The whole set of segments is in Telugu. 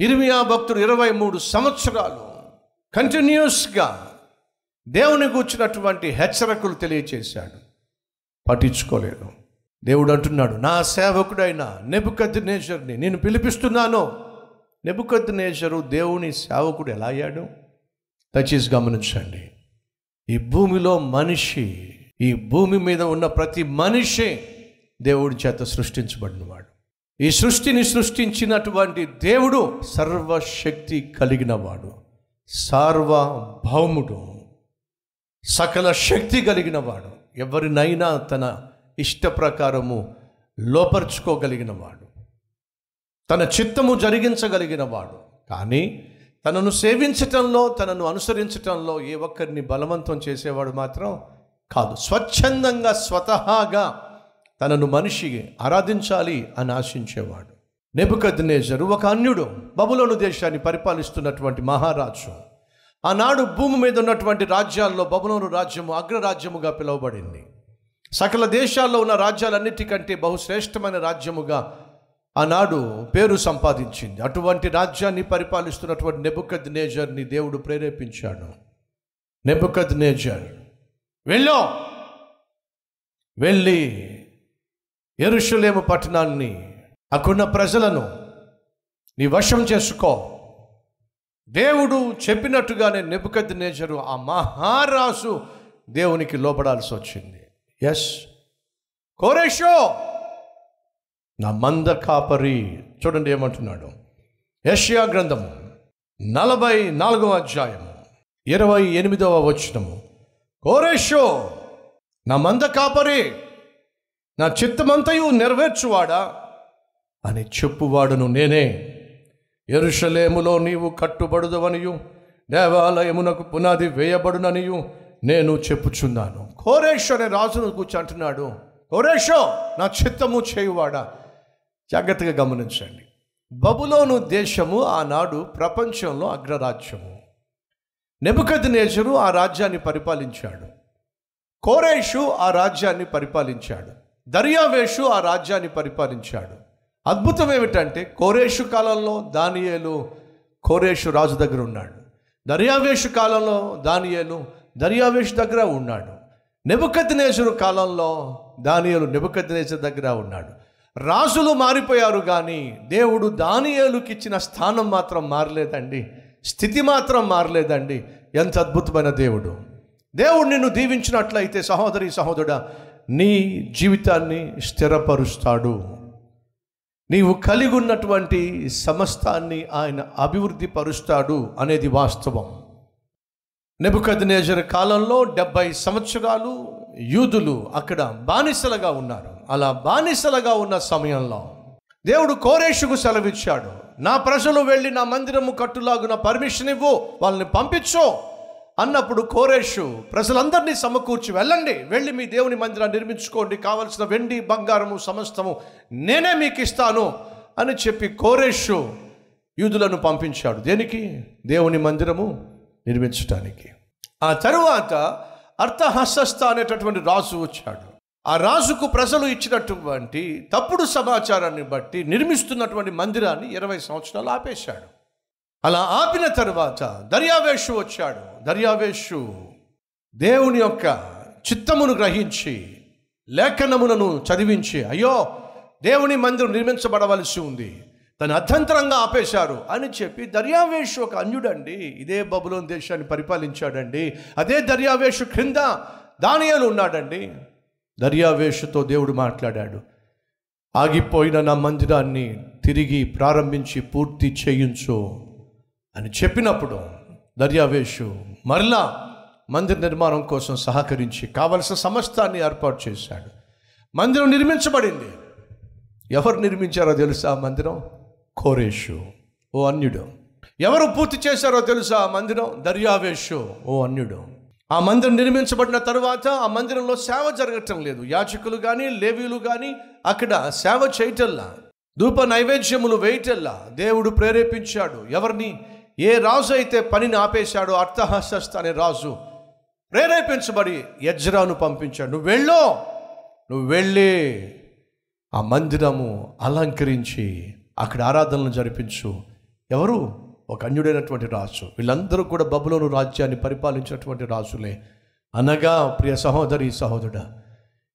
ఇరిమియా భక్తుడు ఇరవై మూడు సంవత్సరాలు కంటిన్యూస్గా దేవుని కూర్చున్నటువంటి హెచ్చరికలు తెలియచేశాడు. పట్టించుకోలేదు. దేవుడు అంటున్నాడు నా సేవకుడైన నెబుకద్దు నేచర్ని నేను పిలిపిస్తున్నాను. నెబుకద్దు నేచరు దేవుని సేవకుడు ఎలా అయ్యాడు? దయచేసి గమనించండి. ఈ భూమిలో మనిషి ఈ భూమి మీద ఉన్న ప్రతి మనిషి దేవుడి చేత సృష్టించబడినవాడు. ఈ సృష్టిని సృష్టించినటువంటి దేవుడు సర్వశక్తి కలిగినవాడు సార్వభౌముడు సకల శక్తి కలిగినవాడు ఎవరినైనా తన ఇష్ట ప్రకారము లోపరుచుకోగలిగినవాడు తన చిత్తము జరిగించగలిగినవాడు. కానీ తనను సేవించటంలో తనను అనుసరించటంలో ఏ ఒక్కరిని బలవంతం చేసేవాడు మాత్రం కాదు. స్వచ్ఛందంగా స్వతహాగా తనను మనిషి ఆరాధించాలి అని ఆశించేవాడు. నెబుకద్నేజరు ఒక అన్యుడు బబులోను దేశాన్ని పరిపాలిస్తున్నటువంటి మహారాజు. ఆనాడు భూమి మీద ఉన్నటువంటి రాజ్యాల్లో బబులోను రాజ్యము అగ్రరాజ్యముగా పిలువబడింది. సకల దేశాల్లో ఉన్న రాజ్యాలన్నిటికంటే బహుశ్రేష్టమైన రాజ్యముగా ఆనాడు పేరు సంపాదించింది. అటువంటి రాజ్యాన్ని పరిపాలిస్తున్నటువంటి నెబుకద్ నేజర్ని దేవుడు ప్రేరేపించాడు. నెబుకద్ నేజర్ వెళ్ళో వెళ్ళి ఎరుషులేము పట్టణాన్ని అక్కడున్న ప్రజలను నీ వశం చేసుకో. దేవుడు చెప్పినట్టుగానే నిపుకద్ది నేచరు ఆ మహారాజు దేవునికి లోపడాల్సి వచ్చింది. ఎస్ కోరేషో! నా మంద కాపరి చూడండి ఏమంటున్నాడు. యష్యా గ్రంథము నలభై నాలుగవ అధ్యాయము ఇరవై ఎనిమిదవ వచనము. కోరేషో! నా మంద కాపరి! నా చిత్తమంతయు నెరవేర్చువాడా? అని చెప్పువాడును నేనే. ఎరుషలేములో నీవు కట్టుబడుదవనియు దేవాలయమునకు పునాది వేయబడుననియు నేను చెప్పుచున్నాను. కోరేష్ అనే రాజును కూర్చుంటున్నాడు కోరేషో నా చిత్తము చేయువాడా? జాగ్రత్తగా గమనించండి. బబులోను దేశము ఆనాడు ప్రపంచంలో అగ్రరాజ్యము. నెబుకద్ నేజరు ఆ రాజ్యాన్ని పరిపాలించాడు. కోరేషు ఆ రాజ్యాన్ని పరిపాలించాడు. దర్యావేషు ఆ రాజ్యాన్ని పరిపాలించాడు. అద్భుతం ఏమిటంటే కోరేషు కాలంలో దానియేలు కోరేషు రాజు దగ్గర ఉన్నాడు. దర్యావేషు కాలంలో దానియేలు దర్యావేషు దగ్గర ఉన్నాడు. నెబుకద్నేశ్వరు కాలంలో దానియేలు నెబుకద్నేశ్వరు దగ్గర ఉన్నాడు. రాజులు మారిపోయారు కానీ దేవుడు దానియేలుకి ఇచ్చిన స్థానం మాత్రం మారలేదండి. స్థితి మాత్రం మారలేదండి. ఎంత అద్భుతమైన దేవుడు. దేవుడు నిన్ను దీవించినట్లయితే సహోదరి సహోదరుడా నీ జీవితాన్ని స్థిరపరుస్తాడు. నీవు కలిగి ఉన్నటువంటి సమస్తాన్ని ఆయన అభివృద్ధి పరుస్తాడు అనేది వాస్తవం. నెబుకద్నేజర్ కాలంలో డెబ్బై సంవత్సరాలు యూదులు అక్కడ బానిసలుగా ఉన్నారు. అలా బానిసలుగా ఉన్న సమయంలో దేవుడు కోరేషుకు సెలవిచ్చాడు. నా ప్రజలు వెళ్ళి నా మందిరము కట్టులాగున పర్మిషన్ ఇవ్వు వాళ్ళని పంపించు. అన్నప్పుడు కోరేషు ప్రజలందరినీ సమకూర్చి వెళ్ళండి. వెళ్ళి మీ దేవుని మందిరాన్ని నిర్మించుకోండి. కావలసిన వెండి బంగారము సమస్తము నేనే మీకు ఇస్తాను అని చెప్పి కోరేషు యూదులను పంపించాడు. దేనికి? దేవుని మందిరము నిర్మించటానికి. ఆ తరువాత అర్థహస్త అనేటటువంటి రాజు వచ్చాడు. ఆ రాజుకు ప్రజలు ఇచ్చినటువంటి తప్పుడు సమాచారాన్ని బట్టి నిర్మిస్తున్నటువంటి మందిరాన్ని ఇరవై సంవత్సరాలు ఆపేశాడు. అలా ఆపిన తర్వాత దర్యావేషు వచ్చాడు. దర్యావేషు దేవుని యొక్క చిత్తమును గ్రహించి లేఖనములను చదివించి అయ్యో దేవుని మందిరం నిర్మించబడవలసి ఉంది తను అర్థంతరంగా ఆపేశారు అని చెప్పి దర్యావేషు ఒక అన్యుడండి ఇదే బబులోన్ దేశాన్ని పరిపాలించాడండి అదే దర్యావేషు క్రింద దానియాలు ఉన్నాడండి. దర్యావేషుతో దేవుడు మాట్లాడాడు ఆగిపోయిన నా మందిరాన్ని తిరిగి ప్రారంభించి పూర్తి చేయించు. అని చెప్పినప్పుడు దర్యావేషు మరలా మందిర నిర్మాణం కోసం సహకరించి కావలసిన సమస్తాన్ని ఏర్పాటు చేశాడు. మందిరం నిర్మించబడింది. ఎవరు నిర్మించారో తెలుసా ఆ మందిరం? కోరేషు ఓ అన్యుడు. ఎవరు పూర్తి చేశారో తెలుసా ఆ మందిరం? దర్యావేషు ఓ అన్యుడు. ఆ మందిరం నిర్మించబడిన తర్వాత ఆ మందిరంలో సేవ జరగటం లేదు. యాచకులు కానీ లేవీలు కానీ అక్కడ సేవ చేయటల్లా. ధూప నైవేద్యములు వేయటల్లా. దేవుడు ప్రేరేపించాడు. ఎవరిని? ఏ రాజు అయితే పనిని ఆపేశాడో అర్థహస్త అనే రాజు ప్రేరేపించబడి యజ్రాను పంపించాడు. నువ్వు వెళ్ళు నువ్వు వెళ్ళి ఆ మందిరము అలంకరించి అక్కడ ఆరాధనలు జరిపించు. ఎవరు? ఒక అన్యుడైనటువంటి రాజు. వీళ్ళందరూ కూడా బబులోను రాజ్యాన్ని పరిపాలించినటువంటి రాజులే. అనగా ప్రియ సహోదరి సహోదరుడు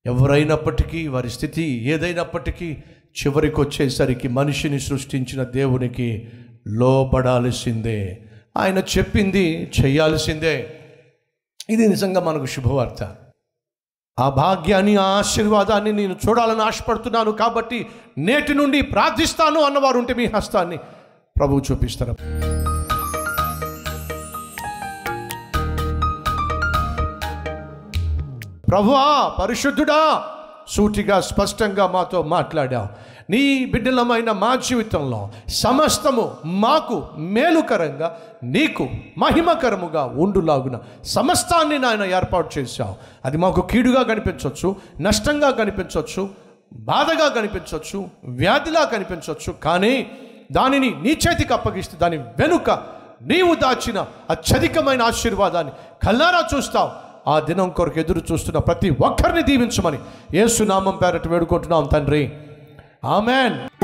ఎవరైనప్పటికీ వారి స్థితి ఏదైనప్పటికీ చివరికి వచ్చేసరికి మనిషిని సృష్టించిన దేవునికి లోపడాల్సిందే. ఆయన చెప్పింది చేయాల్సిందే ఇది నిజంగా మనకు శుభవార్త. ఆ భాగ్యాన్ని ఆ ఆశీర్వాదాన్ని నేను చూడాలని ఆశపడుతున్నాను కాబట్టి నేటి నుండి ప్రార్థిస్తాను అన్నవారు ఉంటే మీ హస్తాన్ని ప్రభువు చూపిస్తారు. ప్రభువా పరిశుద్ధుడా సూటిగా స్పష్టంగా మాతో మాట్లాడావు. నీ బిడ్డలమైన మా జీవితంలో సమస్తము మాకు మేలుకరంగా నీకు మహిమకరముగా ఉండులాగున సమస్తాన్ని నాయన ఏర్పాటు చేశావు. అది మాకు కీడుగా కనిపించవచ్చు నష్టంగా కనిపించవచ్చు బాధగా కనిపించవచ్చు వ్యాధిలా కనిపించవచ్చు కానీ దానిని నీ చేతికి అప్పగిస్తే దాని వెనుక నీవు దాచిన అత్యధికమైన ఆశీర్వాదాన్ని కల్లారా చూస్తావు. ఆ దినం కొరకు ఎదురు చూస్తున్న ప్రతి ఒక్కరిని దీవించమని యేసునామం పేరట వేడుకుంటున్నాం తండ్రి. Amen.